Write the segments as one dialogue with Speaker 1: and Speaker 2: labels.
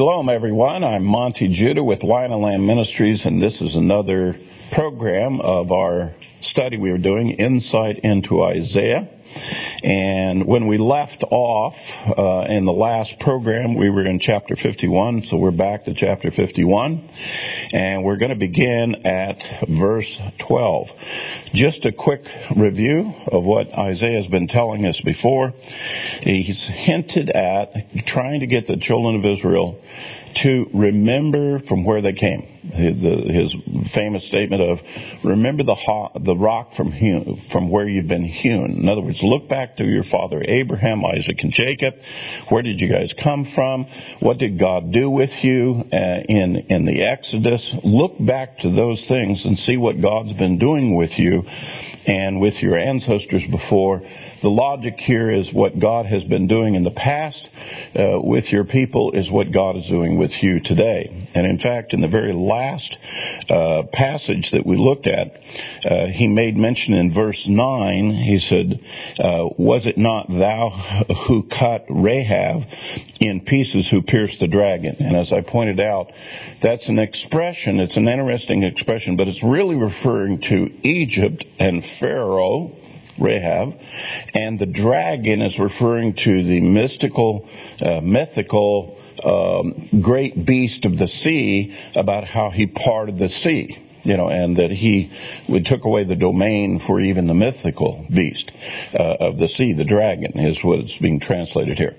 Speaker 1: Shalom, everyone. I'm Monte Judah with Lion and Lamb Ministries, and this is another program of our study we are doing, Insight into Isaiah. And when we left off uh, in the last program, we were in chapter 51, so we're back to chapter 51. And we're going to begin at verse 12. Just a quick review of what Isaiah has been telling us before. He's hinted at trying to get the children of Israel to remember from where they came. His famous statement of, remember the, the rock from, hewn, from where you've been hewn. In other words, look back to your father Abraham, Isaac, and Jacob. Where did you guys come from? What did God do with you uh, in, in the Exodus? Look back to those things and see what God's been doing with you and with your ancestors before the logic here is what God has been doing in the past uh, with your people is what God is doing with you today. And in fact, in the very last uh, passage that we looked at, uh, he made mention in verse 9, he said, uh, Was it not thou who cut Rahab in pieces who pierced the dragon? And as I pointed out, that's an expression, it's an interesting expression, but it's really referring to Egypt and Pharaoh Rahab, and the dragon is referring to the mystical, uh, mythical, um, great beast of the sea about how he parted the sea you know, and that he took away the domain for even the mythical beast uh, of the sea, the dragon, is what's being translated here.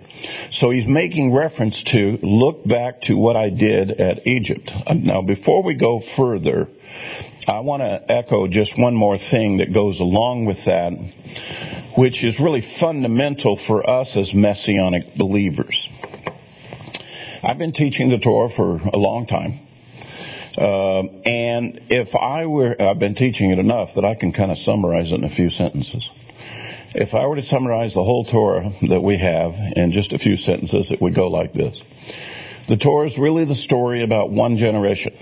Speaker 1: So he's making reference to look back to what I did at Egypt. Now, before we go further, I want to echo just one more thing that goes along with that, which is really fundamental for us as messianic believers. I've been teaching the Torah for a long time. Uh, and if I were, I've been teaching it enough that I can kind of summarize it in a few sentences. If I were to summarize the whole Torah that we have in just a few sentences, it would go like this. The Torah is really the story about one generation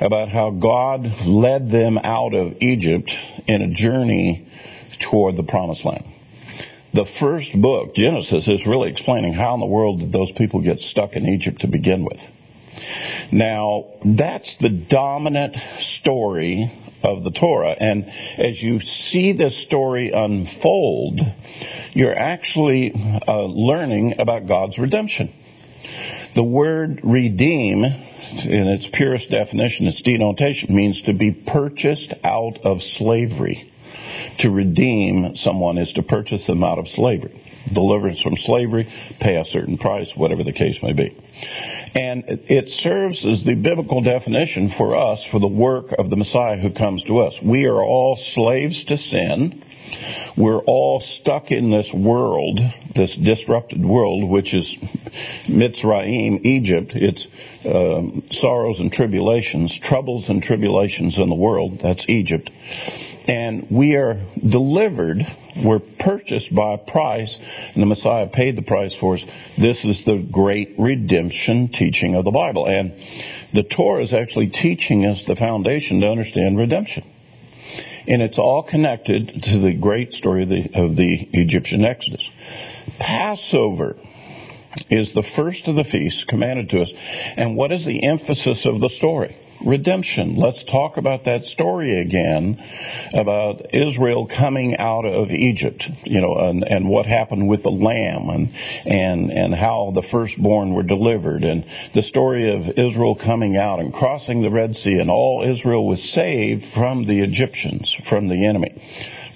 Speaker 1: about how God led them out of Egypt in a journey toward the promised land. The first book, Genesis, is really explaining how in the world did those people get stuck in Egypt to begin with. Now, that's the dominant story of the Torah. And as you see this story unfold, you're actually uh, learning about God's redemption. The word redeem in its purest definition, its denotation means to be purchased out of slavery. To redeem someone is to purchase them out of slavery. Deliverance from slavery, pay a certain price, whatever the case may be. And it serves as the biblical definition for us for the work of the Messiah who comes to us. We are all slaves to sin we're all stuck in this world, this disrupted world, which is Mitzrayim, Egypt. It's um, sorrows and tribulations, troubles and tribulations in the world. That's Egypt. And we are delivered, we're purchased by a price, and the Messiah paid the price for us. This is the great redemption teaching of the Bible. And the Torah is actually teaching us the foundation to understand redemption. And it's all connected to the great story of the, of the Egyptian Exodus. Passover is the first of the feasts commanded to us. And what is the emphasis of the story? Redemption. Let's talk about that story again about Israel coming out of Egypt, you know, and, and what happened with the lamb and, and, and how the firstborn were delivered and the story of Israel coming out and crossing the Red Sea and all Israel was saved from the Egyptians, from the enemy.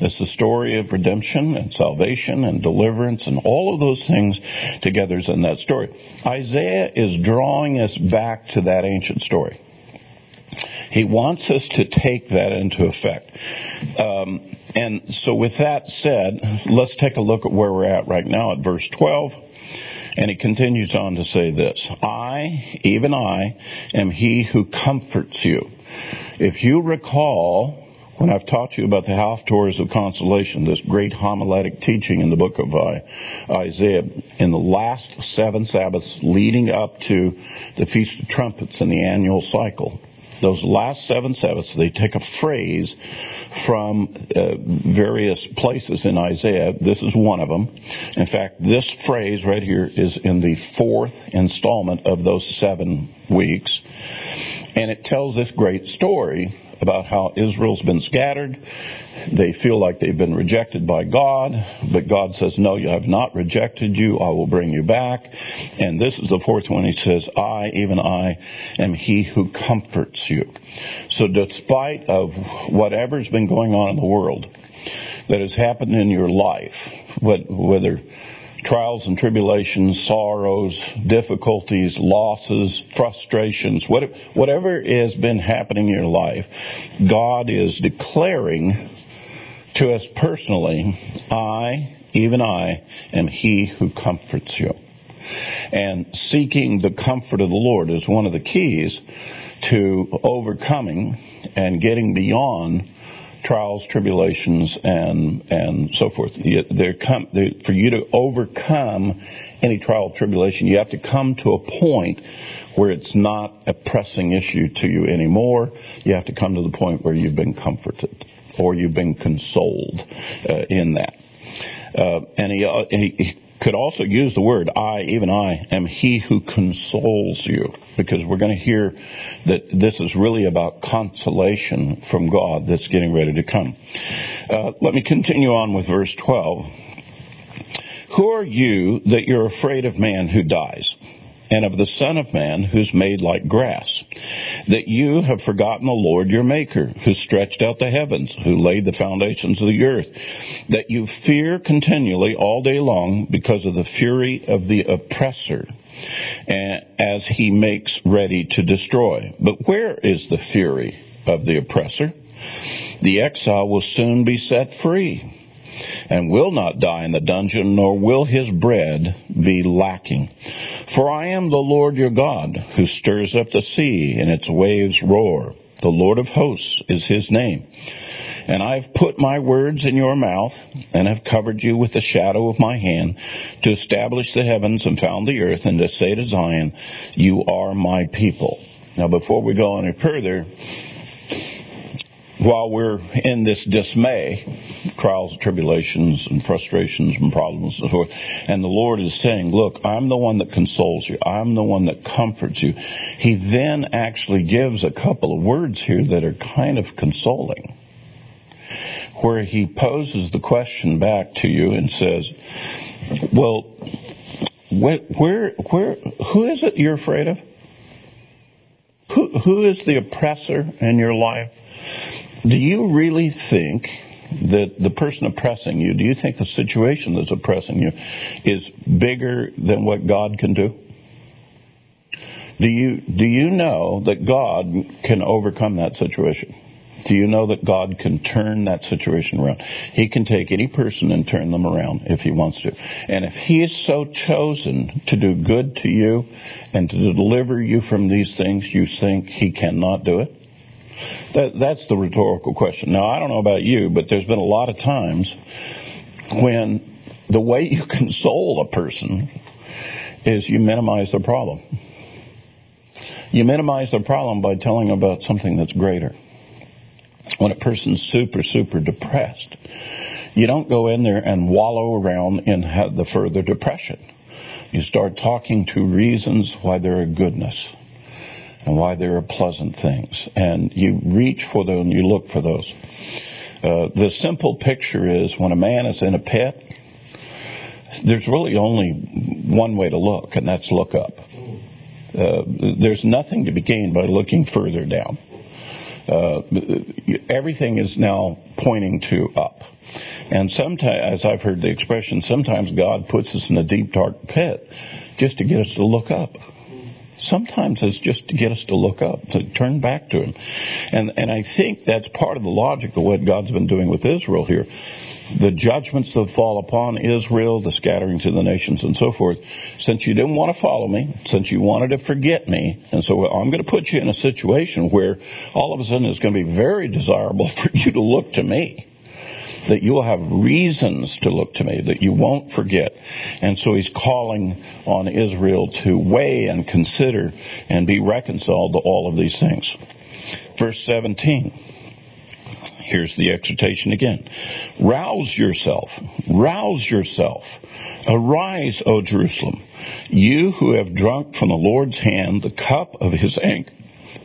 Speaker 1: It's the story of redemption and salvation and deliverance and all of those things together is in that story. Isaiah is drawing us back to that ancient story. He wants us to take that into effect. Um, and so, with that said, let's take a look at where we're at right now at verse 12. And he continues on to say this I, even I, am he who comforts you. If you recall, when I've taught you about the haftorahs of consolation, this great homiletic teaching in the book of Isaiah, in the last seven Sabbaths leading up to the Feast of Trumpets in the annual cycle, those last seven Sabbaths, they take a phrase from uh, various places in Isaiah. This is one of them. In fact, this phrase right here is in the fourth installment of those seven weeks. And it tells this great story about how Israel's been scattered. They feel like they've been rejected by God, but God says, No, you have not rejected you. I will bring you back. And this is the fourth one. He says, I, even I, am he who comforts you. So despite of whatever's been going on in the world that has happened in your life, whether trials and tribulations, sorrows, difficulties, losses, frustrations, whatever has been happening in your life, God is declaring to us personally, I, even I, am He who comforts you. And seeking the comfort of the Lord is one of the keys to overcoming and getting beyond trials, tribulations, and and so forth. Come, for you to overcome any trial, tribulation, you have to come to a point where it's not a pressing issue to you anymore. You have to come to the point where you've been comforted or you've been consoled uh, in that. Uh, and he, he could also use the word I, even I, am he who consoles you. Because we're going to hear that this is really about consolation from God that's getting ready to come. Uh, let me continue on with verse 12. Who are you that you're afraid of man who dies? And of the Son of Man who's made like grass, that you have forgotten the Lord your Maker, who stretched out the heavens, who laid the foundations of the earth, that you fear continually all day long because of the fury of the oppressor, as he makes ready to destroy. But where is the fury of the oppressor? The exile will soon be set free and will not die in the dungeon, nor will his bread be lacking. For I am the Lord your God, who stirs up the sea, and its waves roar. The Lord of hosts is his name. And I've put my words in your mouth, and have covered you with the shadow of my hand, to establish the heavens and found the earth, and to say to Zion, You are my people. Now, before we go any further, while we're in this dismay, trials, and tribulations, and frustrations and problems and so forth, and the Lord is saying, look, I'm the one that consoles you. I'm the one that comforts you. He then actually gives a couple of words here that are kind of consoling, where he poses the question back to you and says, well, where, where, where who is it you're afraid of? Who, who is the oppressor in your life? Do you really think that the person oppressing you, do you think the situation that's oppressing you is bigger than what God can do? Do you, do you know that God can overcome that situation? Do you know that God can turn that situation around? He can take any person and turn them around if he wants to. And if he is so chosen to do good to you and to deliver you from these things, you think he cannot do it? That, that's the rhetorical question. Now, I don't know about you, but there's been a lot of times when the way you console a person is you minimize their problem. You minimize their problem by telling about something that's greater. When a person's super, super depressed, you don't go in there and wallow around in the further depression. You start talking to reasons why there are goodness and why there are pleasant things. And you reach for them and you look for those. Uh, the simple picture is when a man is in a pit, there's really only one way to look, and that's look up. Uh, there's nothing to be gained by looking further down. Uh, everything is now pointing to up. And sometimes, as I've heard the expression, sometimes God puts us in a deep, dark pit just to get us to look up. Sometimes it's just to get us to look up, to turn back to Him. And, and I think that's part of the logic of what God's been doing with Israel here. The judgments that fall upon Israel, the scattering to the nations and so forth, since you didn't want to follow me, since you wanted to forget me, and so I'm going to put you in a situation where all of a sudden it's going to be very desirable for you to look to me that you'll have reasons to look to me, that you won't forget. And so he's calling on Israel to weigh and consider and be reconciled to all of these things. Verse 17. Here's the exhortation again. Rouse yourself. Rouse yourself. Arise, O Jerusalem. You who have drunk from the Lord's hand the cup of his anger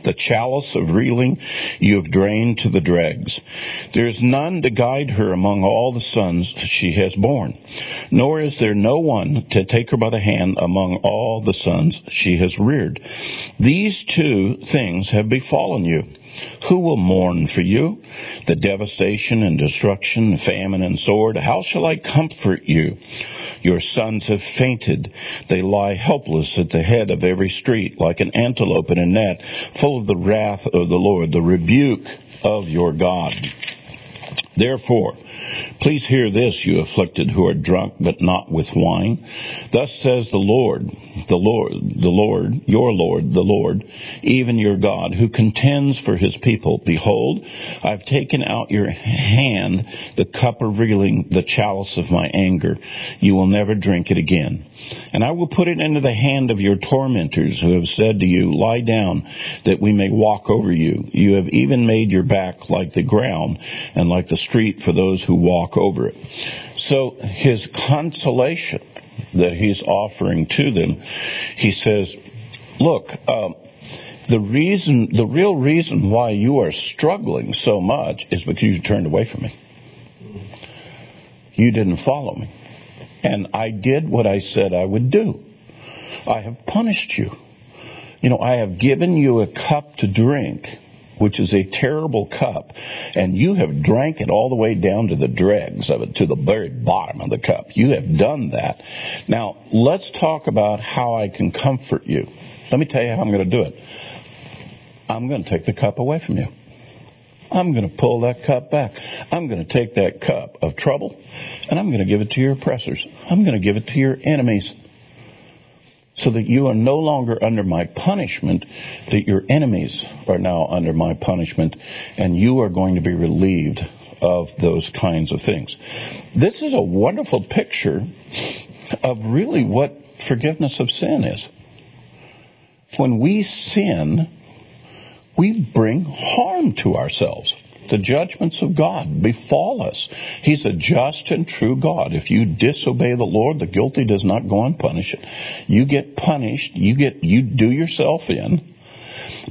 Speaker 1: the chalice of reeling you have drained to the dregs. There is none to guide her among all the sons she has borne, nor is there no one to take her by the hand among all the sons she has reared. These two things have befallen you. Who will mourn for you? The devastation and destruction, famine and sword. How shall I comfort you? Your sons have fainted. They lie helpless at the head of every street, like an antelope in a net, full of the wrath of the Lord, the rebuke of your God. Therefore, please hear this, you afflicted who are drunk, but not with wine. Thus says the Lord, the Lord, the Lord, your Lord, the Lord, even your God, who contends for his people. Behold, I've taken out your hand the cup of reeling, the chalice of my anger. You will never drink it again. And I will put it into the hand of your tormentors who have said to you, Lie down, that we may walk over you. You have even made your back like the ground and like the street for those who walk over it. So his consolation that he's offering to them, he says, Look, um, the reason, the real reason why you are struggling so much is because you turned away from me. You didn't follow me. And I did what I said I would do. I have punished you. You know, I have given you a cup to drink, which is a terrible cup, and you have drank it all the way down to the dregs of it, to the very bottom of the cup. You have done that. Now, let's talk about how I can comfort you. Let me tell you how I'm going to do it. I'm going to take the cup away from you. I'm going to pull that cup back. I'm going to take that cup of trouble and I'm going to give it to your oppressors. I'm going to give it to your enemies so that you are no longer under my punishment, that your enemies are now under my punishment, and you are going to be relieved of those kinds of things. This is a wonderful picture of really what forgiveness of sin is. When we sin, we bring harm to ourselves. The judgments of God befall us. He's a just and true God. If you disobey the Lord, the guilty does not go unpunished. You get punished. You get, you do yourself in.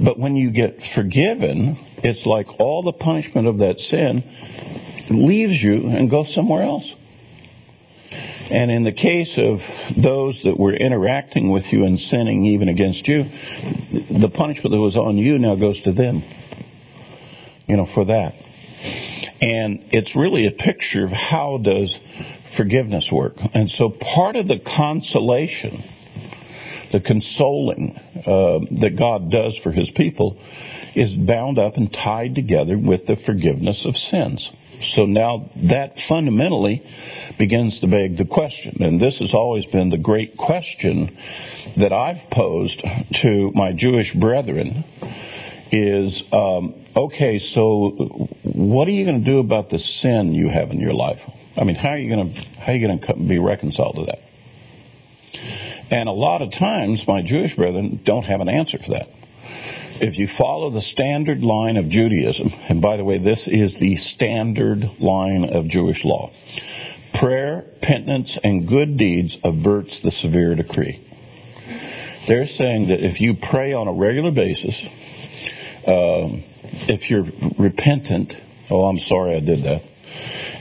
Speaker 1: But when you get forgiven, it's like all the punishment of that sin leaves you and goes somewhere else. And in the case of those that were interacting with you and sinning even against you, the punishment that was on you now goes to them. You know, for that. And it's really a picture of how does forgiveness work. And so part of the consolation, the consoling uh, that God does for his people is bound up and tied together with the forgiveness of sins. So now that fundamentally begins to beg the question, and this has always been the great question that I've posed to my Jewish brethren is, um, okay, so what are you going to do about the sin you have in your life? I mean, how are you going to how are you going to be reconciled to that? And a lot of times, my Jewish brethren don't have an answer for that if you follow the standard line of Judaism, and by the way, this is the standard line of Jewish law, prayer, penitence, and good deeds averts the severe decree. They're saying that if you pray on a regular basis, um, if you're repentant, oh, I'm sorry I did that,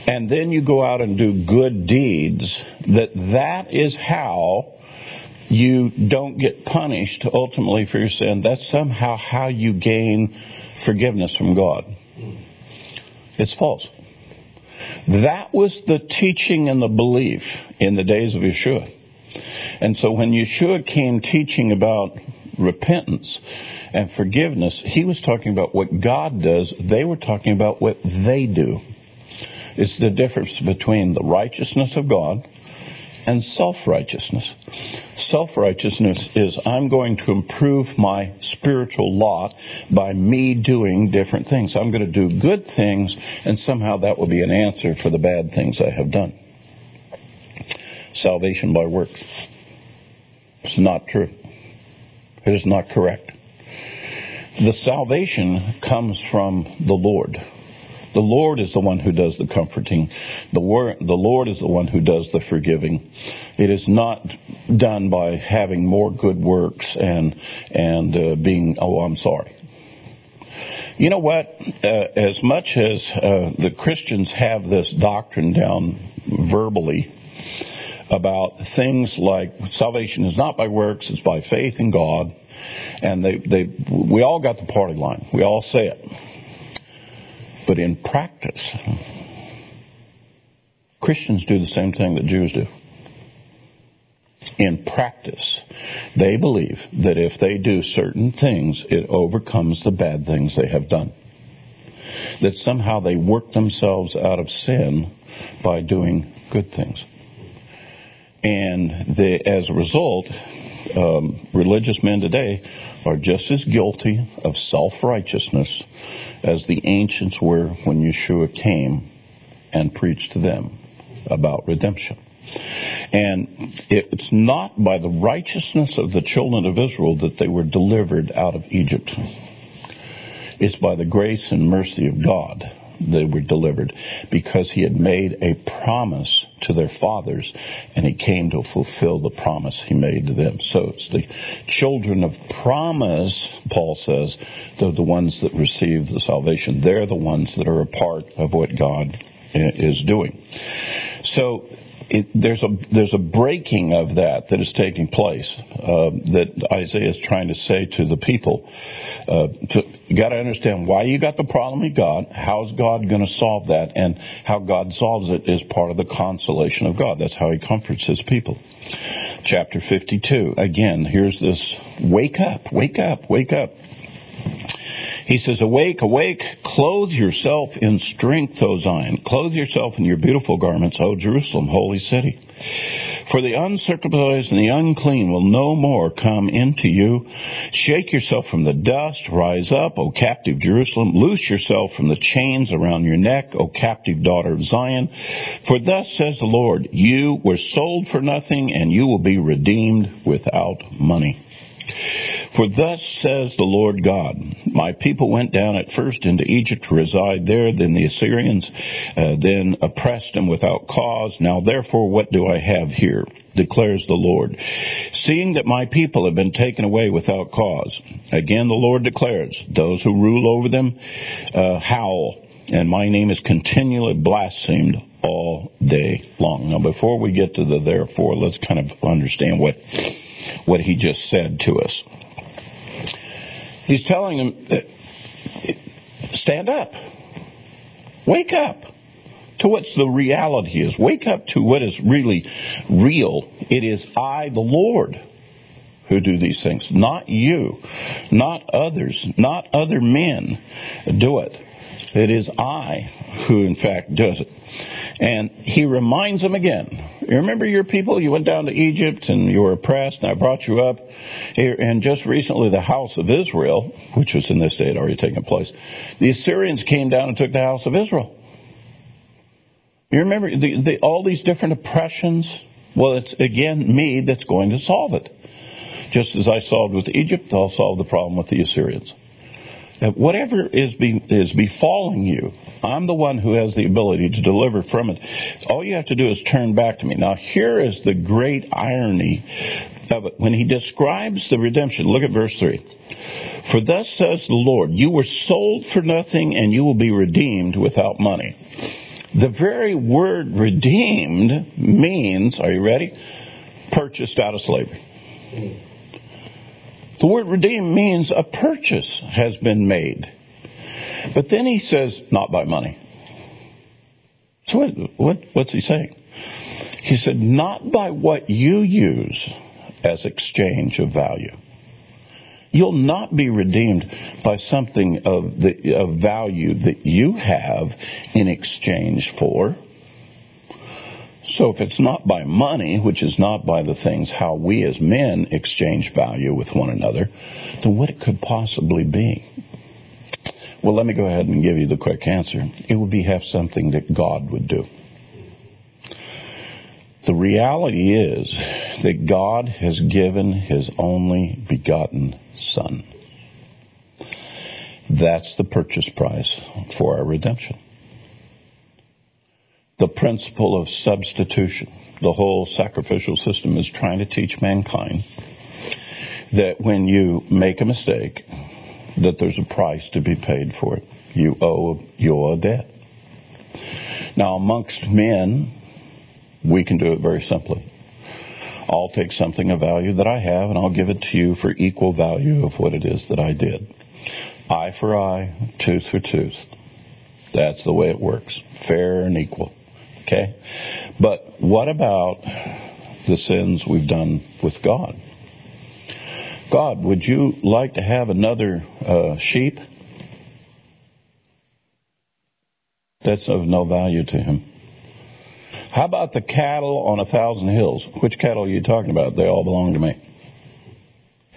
Speaker 1: and then you go out and do good deeds, that that is how you don't get punished ultimately for your sin, that's somehow how you gain forgiveness from God. It's false. That was the teaching and the belief in the days of Yeshua. And so when Yeshua came teaching about repentance and forgiveness, he was talking about what God does. They were talking about what they do. It's the difference between the righteousness of God and self-righteousness. Self-righteousness is I'm going to improve my spiritual lot by me doing different things. I'm going to do good things and somehow that will be an answer for the bad things I have done. Salvation by works. It's not true. It is not correct. the salvation comes from the Lord. The Lord is the one who does the comforting. The, wor- the Lord is the one who does the forgiving. It is not done by having more good works and and uh, being oh I'm sorry. You know what? Uh, as much as uh, the Christians have this doctrine down verbally about things like salvation is not by works, it's by faith in God, and they, they we all got the party line. We all say it. But in practice, Christians do the same thing that Jews do. In practice, they believe that if they do certain things, it overcomes the bad things they have done. That somehow they work themselves out of sin by doing good things. And as a result, um, religious men today are just as guilty of self righteousness as the ancients were when Yeshua came and preached to them about redemption. And it's not by the righteousness of the children of Israel that they were delivered out of Egypt. It's by the grace and mercy of God they were delivered because he had made a promise to their fathers and he came to fulfill the promise he made to them. So it's the children of promise, Paul says, they're the ones that receive the salvation. They're the ones that are a part of what God is doing. So it, there's a there's a breaking of that that is taking place uh, that Isaiah is trying to say to the people. Uh, to, you got to understand why you got the problem you got. How is God going to solve that? And how God solves it is part of the consolation of God. That's how He comforts His people. Chapter 52. Again, here's this: wake up, wake up, wake up. He says, Awake, awake, clothe yourself in strength, O Zion. Clothe yourself in your beautiful garments, O Jerusalem, holy city. For the uncircumcised and the unclean will no more come into you. Shake yourself from the dust, rise up, O captive Jerusalem. Loose yourself from the chains around your neck, O captive daughter of Zion. For thus says the Lord, you were sold for nothing and you will be redeemed without money. For thus says the Lord God, my people went down at first into Egypt to reside there, then the Assyrians, uh, then oppressed them without cause. Now therefore what do I have here? declares the Lord. Seeing that my people have been taken away without cause. Again the Lord declares, those who rule over them uh, howl, and my name is continually blasphemed all day long. Now before we get to the therefore, let's kind of understand what what he just said to us. He's telling them, stand up. Wake up to what the reality is. Wake up to what is really real. It is I, the Lord, who do these things. Not you, not others, not other men do it. It is I who, in fact, does it. And he reminds them again. You remember your people? You went down to Egypt and you were oppressed, and I brought you up. And just recently, the house of Israel, which was in this day had already taken place, the Assyrians came down and took the house of Israel. You remember the, the, all these different oppressions? Well, it's again me that's going to solve it. Just as I solved with Egypt, I'll solve the problem with the Assyrians. Whatever is, be, is befalling you, I'm the one who has the ability to deliver from it. All you have to do is turn back to me. Now, here is the great irony of it. When he describes the redemption, look at verse 3. For thus says the Lord, you were sold for nothing and you will be redeemed without money. The very word redeemed means, are you ready? Purchased out of slavery. The word redeem means a purchase has been made. But then he says, not by money. So what, what, what's he saying? He said, not by what you use as exchange of value. You'll not be redeemed by something of, the, of value that you have in exchange for. So if it's not by money, which is not by the things how we as men exchange value with one another, then what it could possibly be? Well, let me go ahead and give you the quick answer. It would be have something that God would do. The reality is that God has given his only begotten Son. That's the purchase price for our redemption. The principle of substitution. The whole sacrificial system is trying to teach mankind that when you make a mistake, that there's a price to be paid for it. You owe, you owe a debt. Now, amongst men, we can do it very simply. I'll take something of value that I have and I'll give it to you for equal value of what it is that I did. Eye for eye, tooth for tooth. That's the way it works. Fair and equal. Okay? But what about the sins we've done with God? God, would you like to have another uh, sheep? That's of no value to him. How about the cattle on a thousand hills? Which cattle are you talking about? They all belong to me.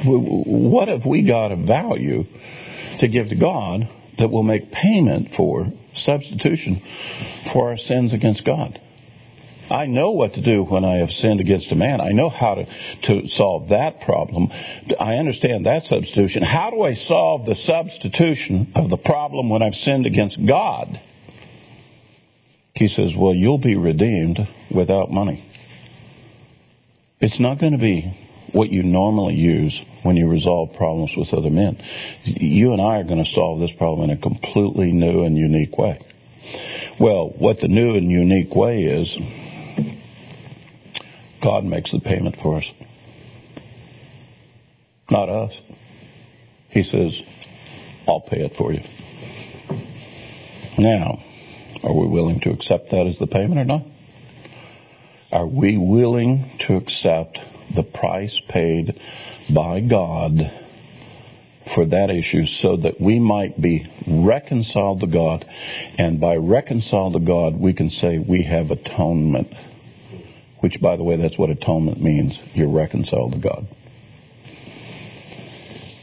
Speaker 1: What have we got of value to give to God that will make payment for substitution for our sins against God? I know what to do when I have sinned against a man. I know how to, to solve that problem. I understand that substitution. How do I solve the substitution of the problem when I've sinned against God? He says, Well, you'll be redeemed without money. It's not going to be what you normally use when you resolve problems with other men. You and I are going to solve this problem in a completely new and unique way. Well, what the new and unique way is, God makes the payment for us. Not us. He says, I'll pay it for you. Now, are we willing to accept that as the payment or not? Are we willing to accept the price paid by God for that issue so that we might be reconciled to God? And by reconciled to God, we can say we have atonement. Which, by the way, that's what atonement means. You're reconciled to God.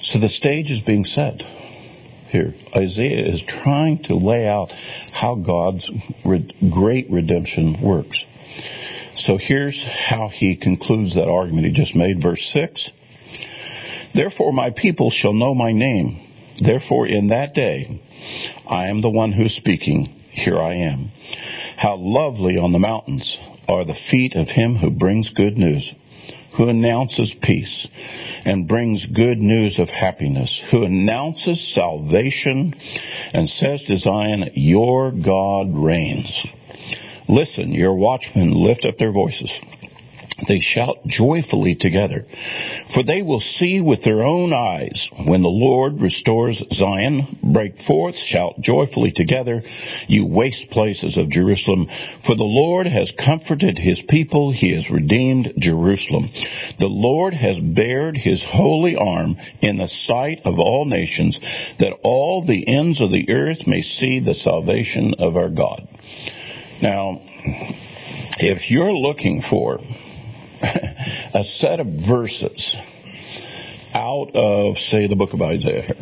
Speaker 1: So the stage is being set here. Isaiah is trying to lay out how God's great redemption works. So here's how he concludes that argument he just made. Verse 6 Therefore, my people shall know my name. Therefore, in that day, I am the one who is speaking. Here I am. How lovely on the mountains are the feet of him who brings good news, who announces peace and brings good news of happiness, who announces salvation and says to Zion, Your God reigns. Listen, your watchmen lift up their voices. They shout joyfully together, for they will see with their own eyes when the Lord restores Zion. Break forth, shout joyfully together, you waste places of Jerusalem, for the Lord has comforted his people, he has redeemed Jerusalem. The Lord has bared his holy arm in the sight of all nations, that all the ends of the earth may see the salvation of our God. Now, if you're looking for a set of verses out of, say, the book of Isaiah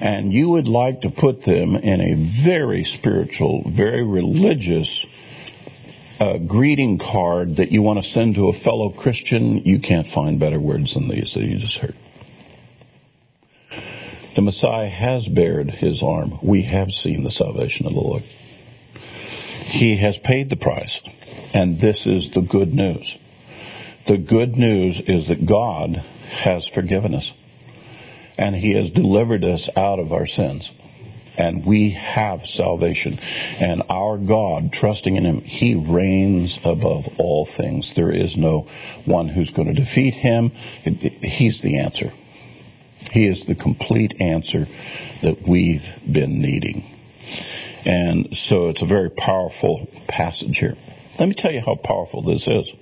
Speaker 1: and you would like to put them in a very spiritual, very religious uh, greeting card that you want to send to a fellow Christian, you can't find better words than these that you just heard. The Messiah has bared his arm. We have seen the salvation of the Lord. He has paid the price. And this is the good news. The good news is that God has forgiven us. And He has delivered us out of our sins. And we have salvation. And our God, trusting in Him, He reigns above all things. There is no one who's going to defeat Him. He's the answer. He is the complete answer that we've been needing. And so it's a very powerful passage here. Let me tell you how powerful this is.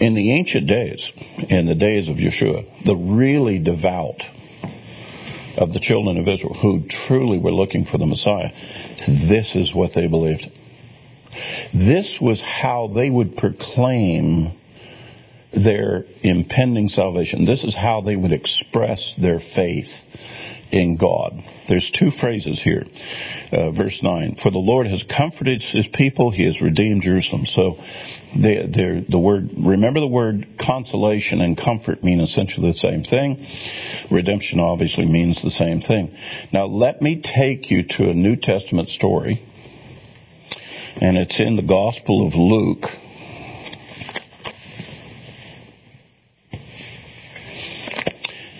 Speaker 1: In the ancient days, in the days of Yeshua, the really devout of the children of Israel who truly were looking for the Messiah, this is what they believed. This was how they would proclaim their impending salvation. This is how they would express their faith in God. There's two phrases here. Uh, verse 9. For the Lord has comforted his people, he has redeemed Jerusalem. So the, the word, remember the word consolation and comfort mean essentially the same thing. Redemption obviously means the same thing. Now let me take you to a New Testament story, and it's in the Gospel of Luke.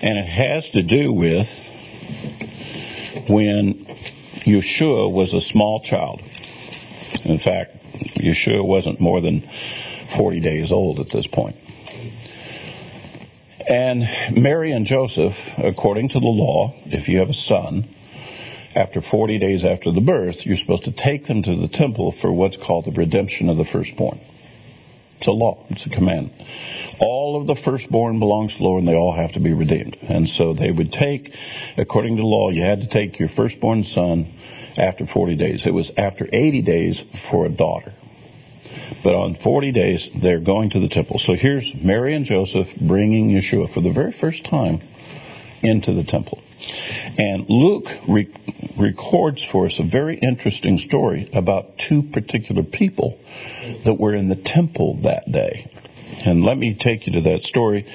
Speaker 1: And it has to do with when Yeshua was a small child. In fact, Yeshua wasn't more than 40 days old at this point. And Mary and Joseph, according to the law, if you have a son, after 40 days after the birth, you're supposed to take them to the temple for what's called the redemption of the firstborn. It's a law. It's a command. All of the firstborn belongs to the Lord, and they all have to be redeemed. And so they would take, according to law, you had to take your firstborn son after 40 days. It was after 80 days for a daughter. But on 40 days, they're going to the temple. So here's Mary and Joseph bringing Yeshua for the very first time into the temple. And Luke re- records for us a very interesting story about two particular people that were in the temple that day. And let me take you to that story.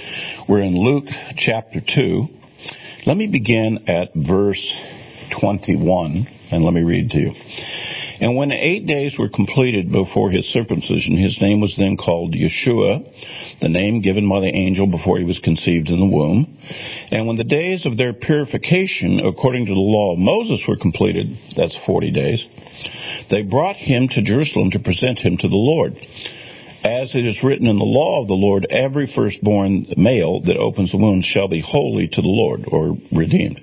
Speaker 1: We're in Luke chapter 2. Let me begin at verse 21, and let me read to you. And when eight days were completed before his circumcision, his name was then called Yeshua, the name given by the angel before he was conceived in the womb. And when the days of their purification, according to the law of Moses, were completed, that's 40 days, they brought him to Jerusalem to present him to the Lord. As it is written in the law of the Lord, every firstborn male that opens the womb shall be holy to the Lord, or redeemed.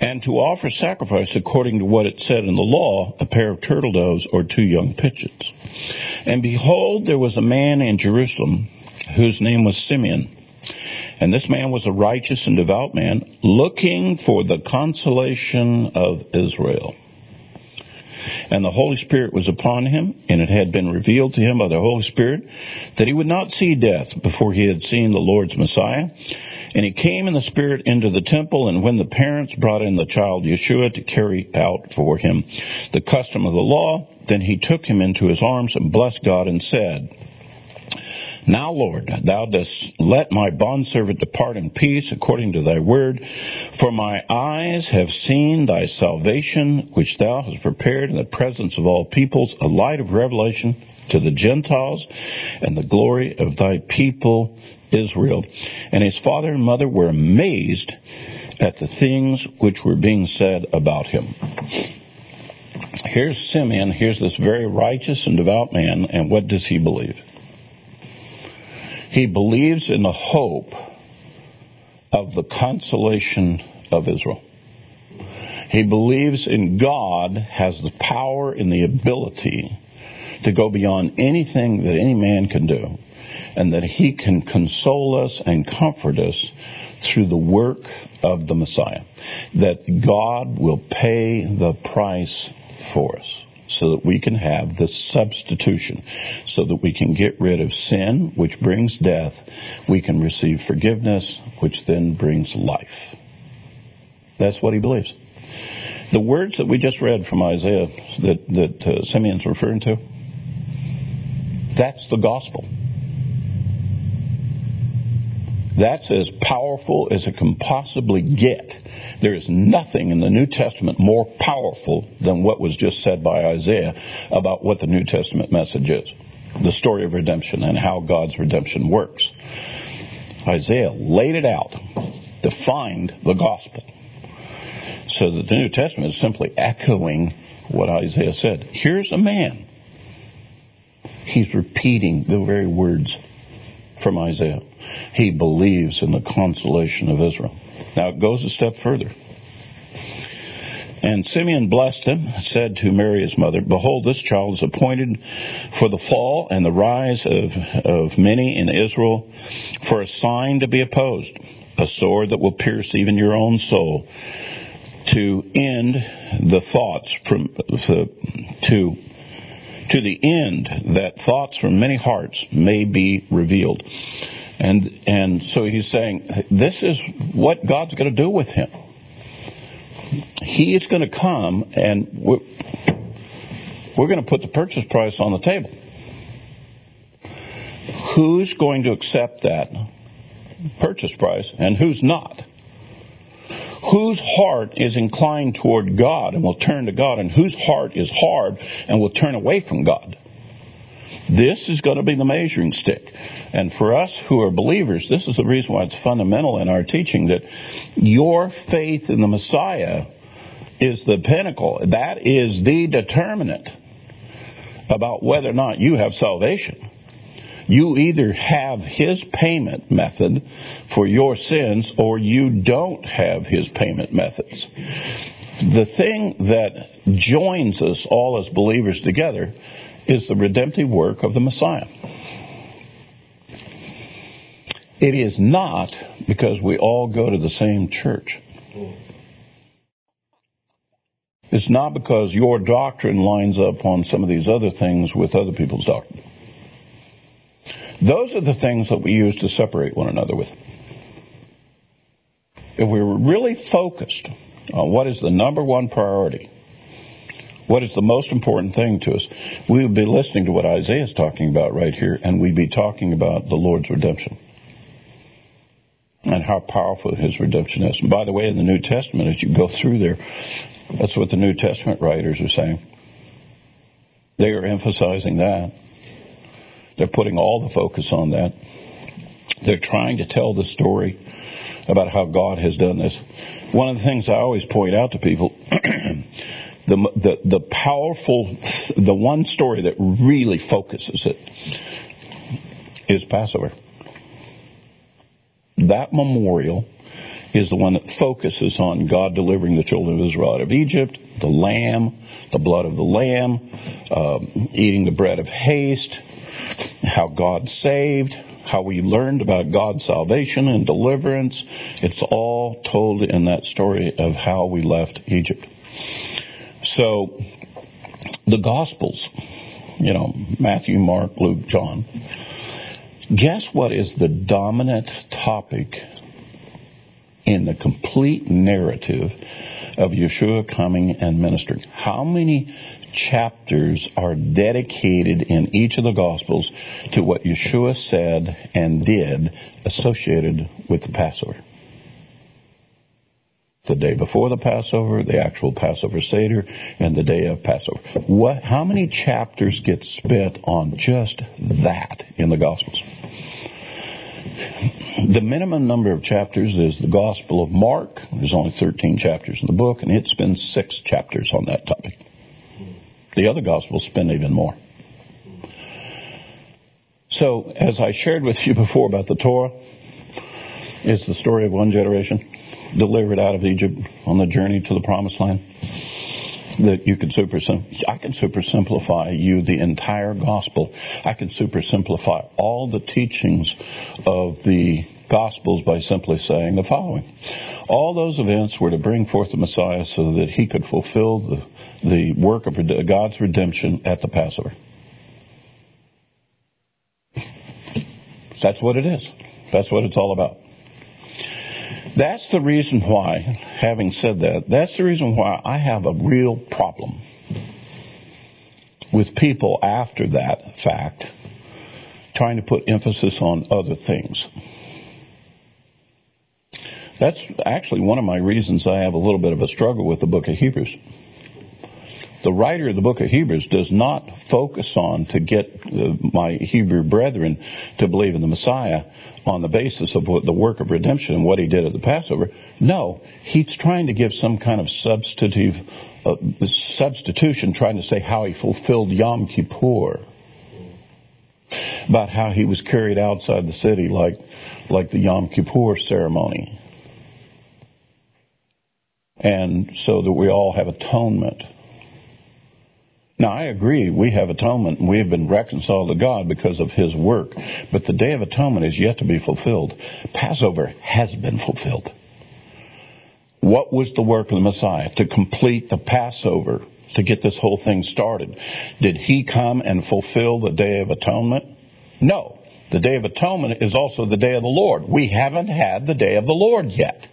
Speaker 1: And to offer sacrifice according to what it said in the law, a pair of turtle doves or two young pigeons. And behold, there was a man in Jerusalem whose name was Simeon. And this man was a righteous and devout man, looking for the consolation of Israel. And the Holy Spirit was upon him, and it had been revealed to him by the Holy Spirit that he would not see death before he had seen the Lord's Messiah. And he came in the Spirit into the temple, and when the parents brought in the child Yeshua to carry out for him the custom of the law, then he took him into his arms and blessed God and said, now, Lord, thou dost let my bondservant depart in peace according to thy word. For my eyes have seen thy salvation, which thou hast prepared in the presence of all peoples, a light of revelation to the Gentiles, and the glory of thy people Israel. And his father and mother were amazed at the things which were being said about him. Here's Simeon, here's this very righteous and devout man, and what does he believe? He believes in the hope of the consolation of Israel. He believes in God has the power and the ability to go beyond anything that any man can do, and that he can console us and comfort us through the work of the Messiah. That God will pay the price for us so that we can have the substitution, so that we can get rid of sin, which brings death. We can receive forgiveness, which then brings life. That's what he believes. The words that we just read from Isaiah that, that uh, Simeon's referring to, that's the gospel. That's as powerful as it can possibly get. There is nothing in the New Testament more powerful than what was just said by Isaiah about what the New Testament message is the story of redemption and how God's redemption works. Isaiah laid it out, defined the gospel. So that the New Testament is simply echoing what Isaiah said. Here's a man. He's repeating the very words from Isaiah. He believes in the consolation of Israel. Now it goes a step further. And Simeon blessed him, said to Mary his mother, Behold, this child is appointed for the fall and the rise of, of many in Israel, for a sign to be opposed, a sword that will pierce even your own soul, to end the thoughts from, to to the end that thoughts from many hearts may be revealed. And, and so he's saying, this is what God's going to do with him. he is going to come and we're, we're going to put the purchase price on the table. Who's going to accept that purchase price and who's not? Whose heart is inclined toward God and will turn to God, and whose heart is hard and will turn away from God? This is going to be the measuring stick. And for us who are believers, this is the reason why it's fundamental in our teaching that your faith in the Messiah is the pinnacle. That is the determinant about whether or not you have salvation. You either have his payment method for your sins or you don't have his payment methods. The thing that joins us all as believers together is the redemptive work of the Messiah. It is not because we all go to the same church. It's not because your doctrine lines up on some of these other things with other people's doctrine. Those are the things that we use to separate one another with. If we were really focused on what is the number one priority, what is the most important thing to us, we would be listening to what Isaiah is talking about right here, and we'd be talking about the Lord's redemption and how powerful his redemption is. And by the way, in the New Testament, as you go through there, that's what the New Testament writers are saying. They are emphasizing that. They're putting all the focus on that. They're trying to tell the story about how God has done this. One of the things I always point out to people, the, the, the powerful, the one story that really focuses it is Passover. That memorial is the one that focuses on God delivering the children of Israel out of Egypt, the lamb, the blood of the lamb, um, eating the bread of haste, how God saved, how we learned about God's salvation and deliverance. It's all told in that story of how we left Egypt. So, the Gospels, you know, Matthew, Mark, Luke, John, guess what is the dominant topic in the complete narrative of Yeshua coming and ministering? How many chapters are dedicated in each of the Gospels to what Yeshua said and did associated with the Passover. The day before the Passover, the actual Passover Seder, and the day of Passover. What, how many chapters get spent on just that in the Gospels? The minimum number of chapters is the Gospel of Mark. There's only 13 chapters in the book, and it spends six chapters on that topic. The other Gospels spend even more. So, as I shared with you before about the Torah, it's the story of one generation delivered out of Egypt on the journey to the promised land. That you could super, I can super simplify you the entire gospel. I can super simplify all the teachings of the gospels by simply saying the following. All those events were to bring forth the Messiah so that he could fulfill the the work of God's redemption at the Passover. That's what it is. That's what it's all about. That's the reason why, having said that, that's the reason why I have a real problem with people after that fact trying to put emphasis on other things. That's actually one of my reasons I have a little bit of a struggle with the book of Hebrews the writer of the book of Hebrews does not focus on to get uh, my Hebrew brethren to believe in the Messiah on the basis of what, the work of redemption and what he did at the Passover. No, he's trying to give some kind of substitutive uh, substitution, trying to say how he fulfilled Yom Kippur, about how he was carried outside the city like like the Yom Kippur ceremony, and so that we all have atonement. Now, I agree, we have atonement and we have been reconciled to God because of His work. But the Day of Atonement is yet to be fulfilled. Passover has been fulfilled. What was the work of the Messiah? To complete the Passover, to get this whole thing started. Did He come and fulfill the Day of Atonement? No. The Day of Atonement is also the Day of the Lord. We haven't had the Day of the Lord yet.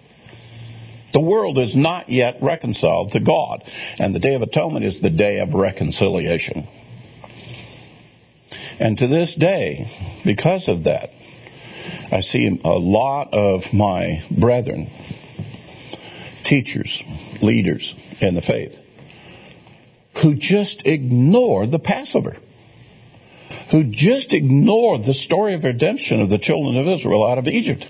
Speaker 1: The world is not yet reconciled to God, and the Day of Atonement is the day of reconciliation. And to this day, because of that, I see a lot of my brethren, teachers, leaders in the faith, who just ignore the Passover, who just ignore the story of redemption of the children of Israel out of Egypt.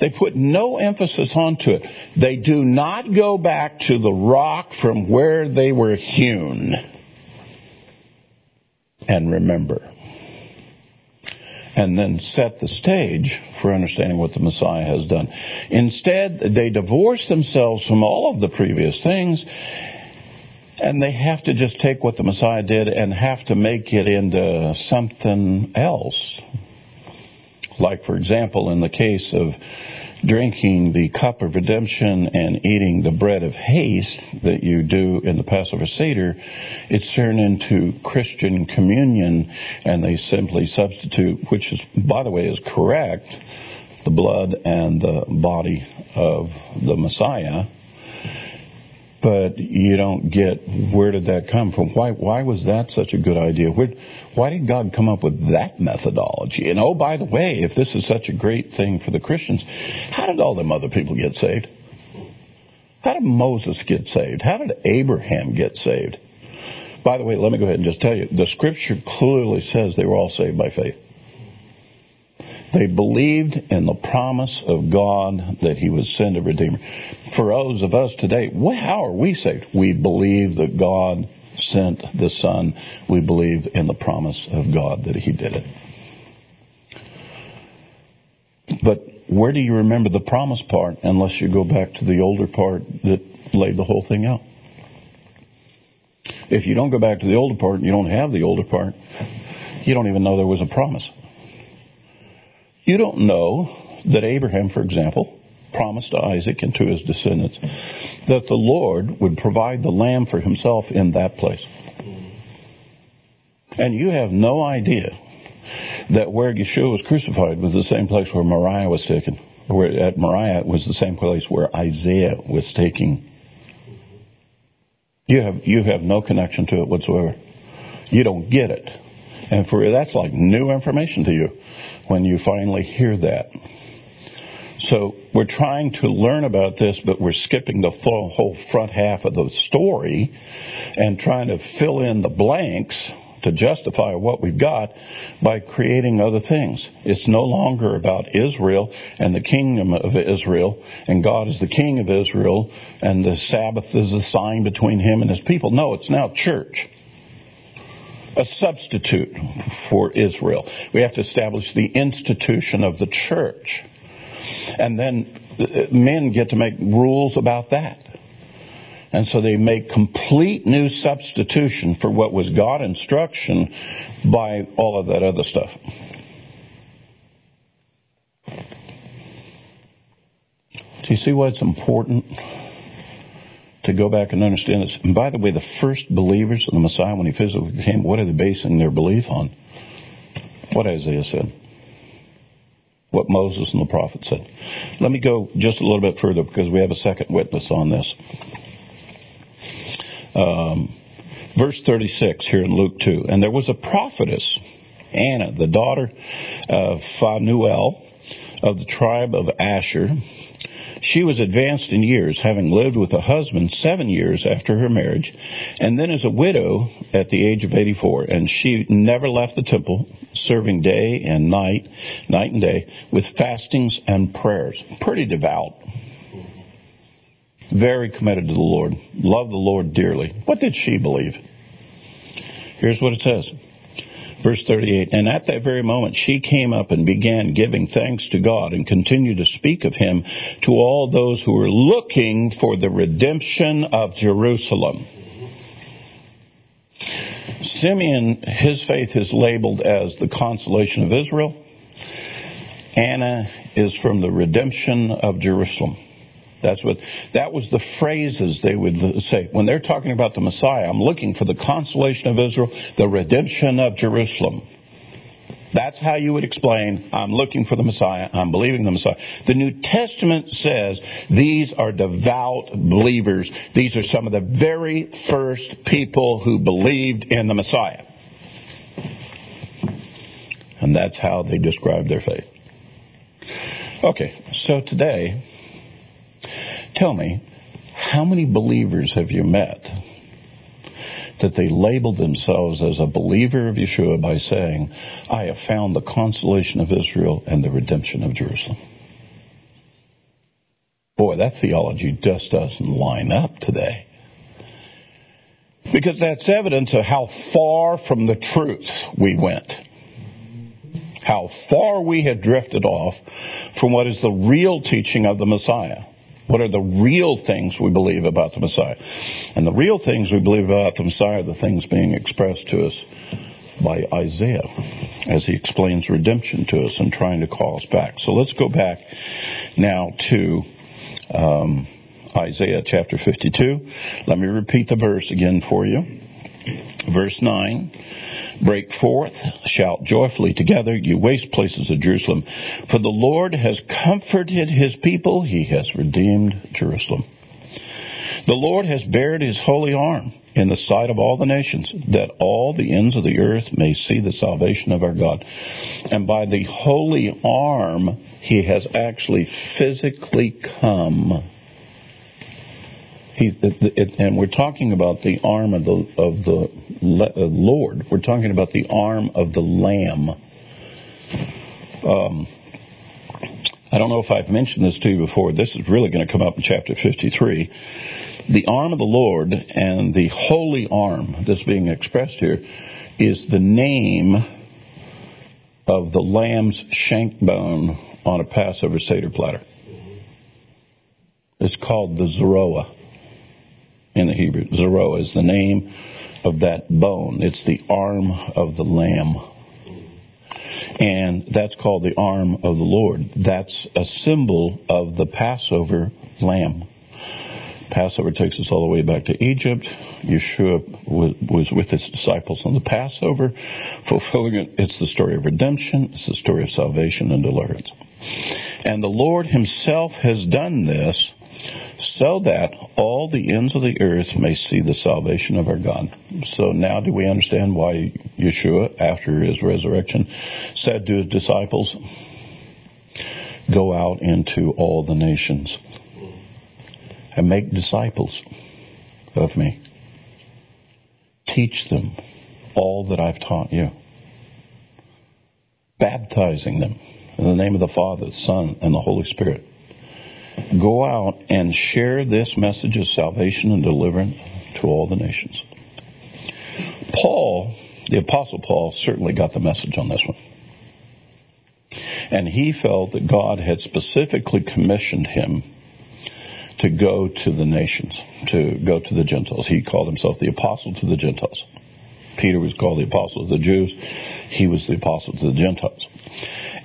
Speaker 1: They put no emphasis onto it. They do not go back to the rock from where they were hewn and remember. And then set the stage for understanding what the Messiah has done. Instead, they divorce themselves from all of the previous things and they have to just take what the Messiah did and have to make it into something else. Like, for example, in the case of drinking the cup of redemption and eating the bread of haste that you do in the Passover Seder, it's turned into Christian communion, and they simply substitute, which is, by the way, is correct, the blood and the body of the Messiah but you don't get where did that come from? Why why was that such a good idea? Where, why did God come up with that methodology? And oh, by the way, if this is such a great thing for the Christians, how did all them other people get saved? How did Moses get saved? How did Abraham get saved? By the way, let me go ahead and just tell you, the scripture clearly says they were all saved by faith. They believed in the promise of God that He would send a Redeemer. For those of us today, how are we saved? We believe that God sent the Son. We believe in the promise of God that He did it. But where do you remember the promise part unless you go back to the older part that laid the whole thing out? If you don't go back to the older part and you don't have the older part, you don't even know there was a promise. You don't know that Abraham, for example, promised to Isaac and to his descendants that the Lord would provide the lamb for himself in that place. And you have no idea that where Yeshua was crucified was the same place where Moriah was taken. Where at Moriah was the same place where Isaiah was taking. You have you have no connection to it whatsoever. You don't get it. And for that's like new information to you when you finally hear that. So we're trying to learn about this, but we're skipping the full, whole front half of the story and trying to fill in the blanks to justify what we've got by creating other things. It's no longer about Israel and the kingdom of Israel, and God is the king of Israel, and the Sabbath is a sign between him and his people. No, it's now church a substitute for Israel. We have to establish the institution of the church. And then uh, men get to make rules about that. And so they make complete new substitution for what was God instruction by all of that other stuff. Do you see why it's important? To go back and understand this. And by the way, the first believers of the Messiah, when he physically came, what are they basing their belief on? What Isaiah said. What Moses and the prophet said. Let me go just a little bit further because we have a second witness on this. Um, verse 36 here in Luke 2. And there was a prophetess, Anna, the daughter of Phanuel of the tribe of Asher she was advanced in years, having lived with a husband seven years after her marriage, and then as a widow at the age of 84. And she never left the temple, serving day and night, night and day, with fastings and prayers. Pretty devout. Very committed to the Lord. Loved the Lord dearly. What did she believe? Here's what it says. Verse 38, and at that very moment she came up and began giving thanks to God and continued to speak of him to all those who were looking for the redemption of Jerusalem. Simeon, his faith is labeled as the consolation of Israel. Anna is from the redemption of Jerusalem. That's what that was the phrases they would say when they're talking about the Messiah. I'm looking for the consolation of Israel, the redemption of Jerusalem. That's how you would explain, I'm looking for the Messiah, I'm believing the Messiah. The New Testament says these are devout believers. These are some of the very first people who believed in the Messiah. And that's how they describe their faith. Okay, so today, tell me, how many believers have you met that they labeled themselves as a believer of Yeshua by saying, I have found the consolation of Israel and the redemption of Jerusalem. Boy, that theology just doesn't line up today. Because that's evidence of how far from the truth we went. How far we had drifted off from what is the real teaching of the Messiah. What are the real things we believe about the Messiah? And the real things we believe about the Messiah are the things being expressed to us by Isaiah as he explains redemption to us and trying to call us back. So let's go back now to um, Isaiah chapter 52. Let me repeat the verse again for you. Verse 9. Break forth, shout joyfully together, you waste places of Jerusalem. For the Lord has comforted his people, he has redeemed Jerusalem. The Lord has bared his holy arm in the sight of all the nations, that all the ends of the earth may see the salvation of our God. And by the holy arm, he has actually physically come and we're talking about the arm of the of the uh, Lord. We're talking about the arm of the Lamb. Um, I don't know if I've mentioned this to you before. This is really going to come up in chapter 53. The arm of the Lord and the holy arm that's being expressed here is the name of the lamb's shank bone on a Passover Seder platter. It's called the Zeroah in the Hebrew. Zeroah is the name of that bone. It's the arm of the lamb. And that's called the arm of the Lord. That's a symbol of the Passover lamb. Passover takes us all the way back to Egypt. Yeshua was with his disciples on the Passover, fulfilling it. It's the story of redemption. It's the story of salvation and deliverance. And the Lord himself has done this so that all the ends of the earth may see the salvation of our God. So now do we understand why Yeshua, after his resurrection, said to his disciples, Go out into all the nations and make disciples of me. Teach them all that I've taught you, baptizing them in the name of the Father, the Son, and the Holy Spirit Go out and share this message of salvation and deliverance to all the nations. Paul, the Apostle Paul, certainly got the message on this one. And he felt that God had specifically commissioned him to go to the nations, to go to the Gentiles. He called himself the apostle to the Gentiles. Peter was called the apostle of the Jews. He was the apostle to the Gentiles.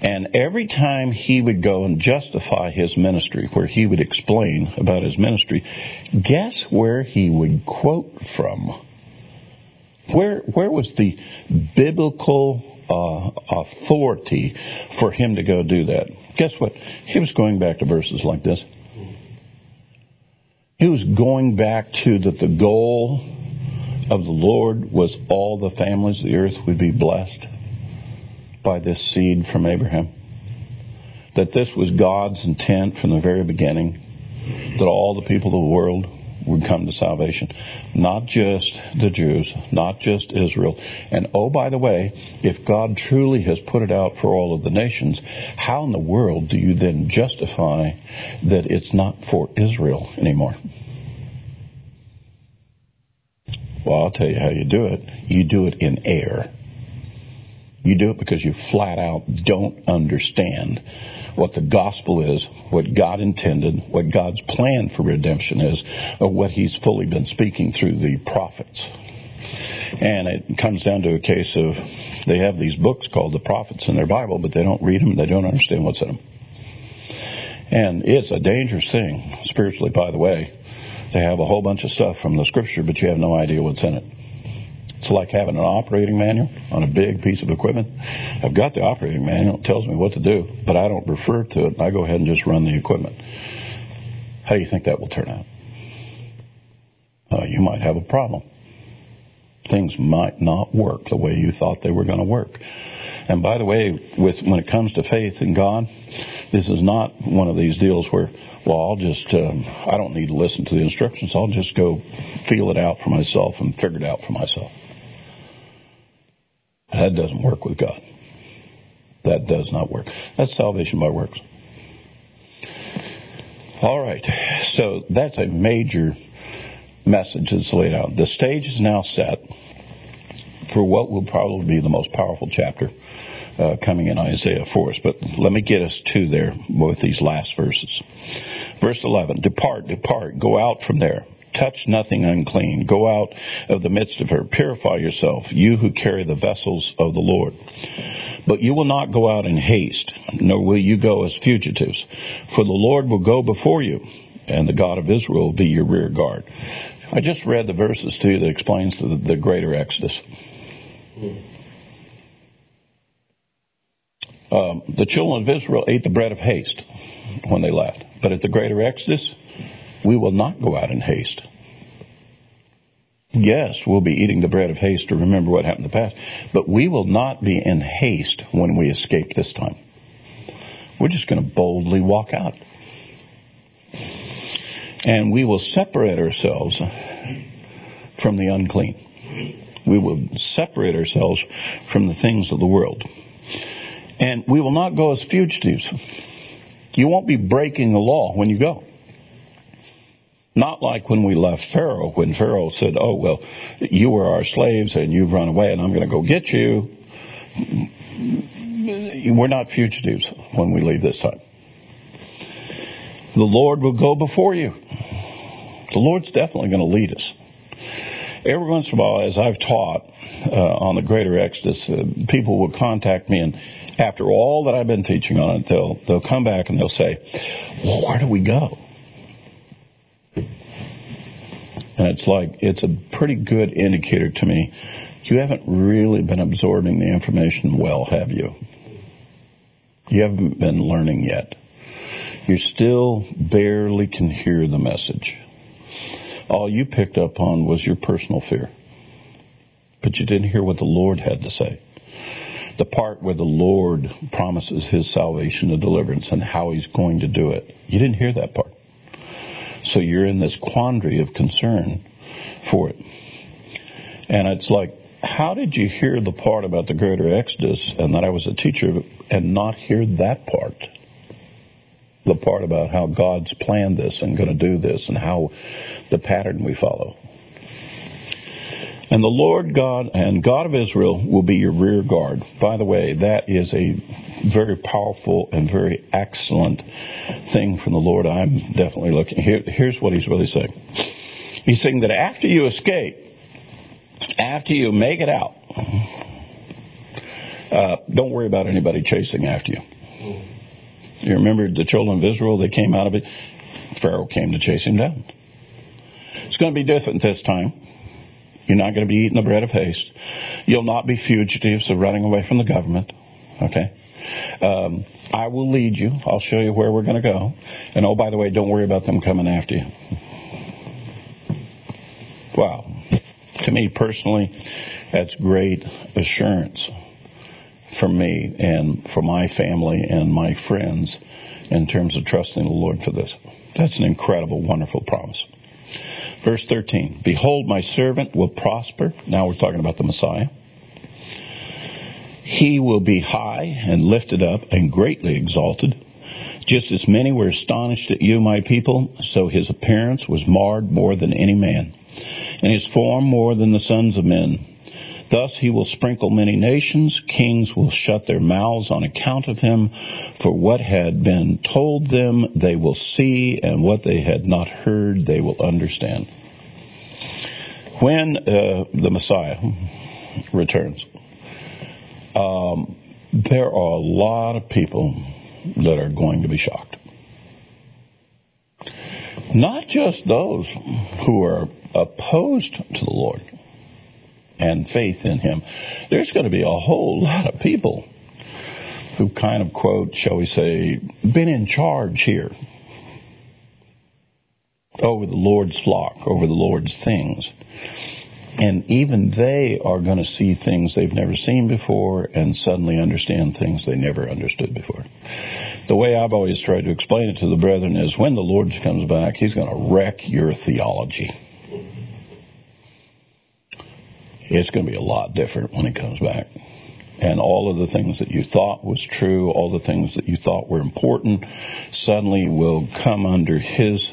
Speaker 1: And every time he would go and justify his ministry, where he would explain about his ministry, guess where he would quote from? Where, where was the biblical uh, authority for him to go do that? Guess what? He was going back to verses like this. He was going back to that the goal of the Lord was all the families of the earth would be blessed by this seed from Abraham. That this was God's intent from the very beginning, that all the people of the world would come to salvation. Not just the Jews, not just Israel. And oh, by the way, if God truly has put it out for all of the nations, how in the world do you then justify that it's not for Israel anymore? Well, I'll tell you how you do it. You do it in air. You do it because you flat out don't understand what the gospel is, what God intended, what God's plan for redemption is, or what He's fully been speaking through the prophets. And it comes down to a case of they have these books called the prophets in their Bible, but they don't read them, they don't understand what's in them. And it's a dangerous thing, spiritually, by the way, to have a whole bunch of stuff from the scripture, but you have no idea what's in it. It's like having an operating manual on a big piece of equipment. I've got the operating manual. It tells me what to do, but I don't refer to it. I go ahead and just run the equipment. How do you think that will turn out? Uh, you might have a problem. Things might not work the way you thought they were going to work. And by the way, with when it comes to faith in God, this is not one of these deals where, well, I'll just, um, I don't need to listen to the instructions. I'll just go feel it out for myself and figure it out for myself. That doesn't work with God. That does not work. That's salvation by works. All right. So that's a major message that's laid out. The stage is now set for what will probably be the most powerful chapter uh, coming in Isaiah for us. But let me get us to there with these last verses. Verse 11 Depart, depart, go out from there. Touch nothing unclean. Go out of the midst of her. Purify yourself, you who carry the vessels of the Lord. But you will not go out in haste, nor will you go as fugitives. For the Lord will go before you, and the God of Israel will be your rear guard. I just read the verses to you that explains the, the greater Exodus. Um, the children of Israel ate the bread of haste when they left. But at the greater Exodus, we will not go out in haste. Yes, we'll be eating the bread of haste to remember what happened in the past, but we will not be in haste when we escape this time. We're just going to boldly walk out. And we will separate ourselves from the unclean. We will separate ourselves from the things of the world. And we will not go as fugitives. You won't be breaking the law when you go. Not like when we left Pharaoh, when Pharaoh said, Oh, well, you were our slaves and you've run away and I'm going to go get you. We're not fugitives when we leave this time. The Lord will go before you. The Lord's definitely going to lead us. Every once in a while, as I've taught uh, on the Greater Exodus, uh, people will contact me and after all that I've been teaching on it, they'll they'll come back and they'll say, "Well, where do we go?" And it's like it's a pretty good indicator to me. You haven't really been absorbing the information well, have you? You haven't been learning yet. You still barely can hear the message. All you picked up on was your personal fear. But you didn't hear what the Lord had to say the part where the Lord promises his salvation and deliverance and how he's going to do it. You didn't hear that part. So you're in this quandary of concern for it. And it's like, how did you hear the part about the greater exodus and that I was a teacher and not hear that part? The part about how God's planned this and going to do this and how the pattern we follow. And the Lord God and God of Israel will be your rear guard. By the way, that is a very powerful and very excellent thing from the Lord. I'm definitely looking. Here, here's what he's really saying. He's saying that after you escape, after you make it out, uh, don't worry about anybody chasing after you. You remember the children of Israel, they came out of it. Pharaoh came to chase him down. It's going to be different this time. You're not going to be eating the bread of haste. You'll not be fugitives of running away from the government. Okay? Um, I will lead you. I'll show you where we're going to go. And oh, by the way, don't worry about them coming after you. Wow. To me personally, that's great assurance for me and for my family and my friends in terms of trusting the Lord for this. That's an incredible, wonderful promise. Verse 13 Behold, my servant will prosper. Now we're talking about the Messiah. He will be high and lifted up and greatly exalted. Just as many were astonished at you, my people, so his appearance was marred more than any man, and his form more than the sons of men. Thus he will sprinkle many nations. Kings will shut their mouths on account of him. For what had been told them they will see, and what they had not heard they will understand. When uh, the Messiah returns, um, there are a lot of people that are going to be shocked. Not just those who are opposed to the Lord and faith in him, there's going to be a whole lot of people who kind of quote, shall we say, been in charge here over the Lord's flock, over the Lord's things. And even they are going to see things they've never seen before and suddenly understand things they never understood before. The way I've always tried to explain it to the brethren is when the Lord comes back, He's going to wreck your theology. It's going to be a lot different when He comes back. And all of the things that you thought was true, all the things that you thought were important, suddenly will come under His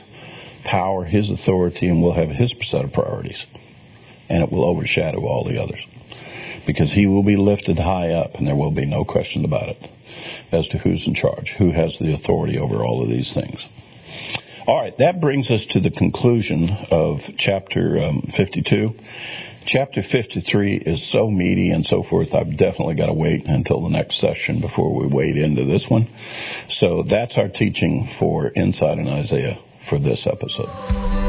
Speaker 1: power, His authority, and we'll have His set of priorities and it will overshadow all the others. Because he will be lifted high up, and there will be no question about it as to who's in charge, who has the authority over all of these things. All right, that brings us to the conclusion of chapter um, 52. Chapter 53 is so meaty and so forth, I've definitely got to wait until the next session before we wade into this one. So that's our teaching for Insight in Isaiah for this episode.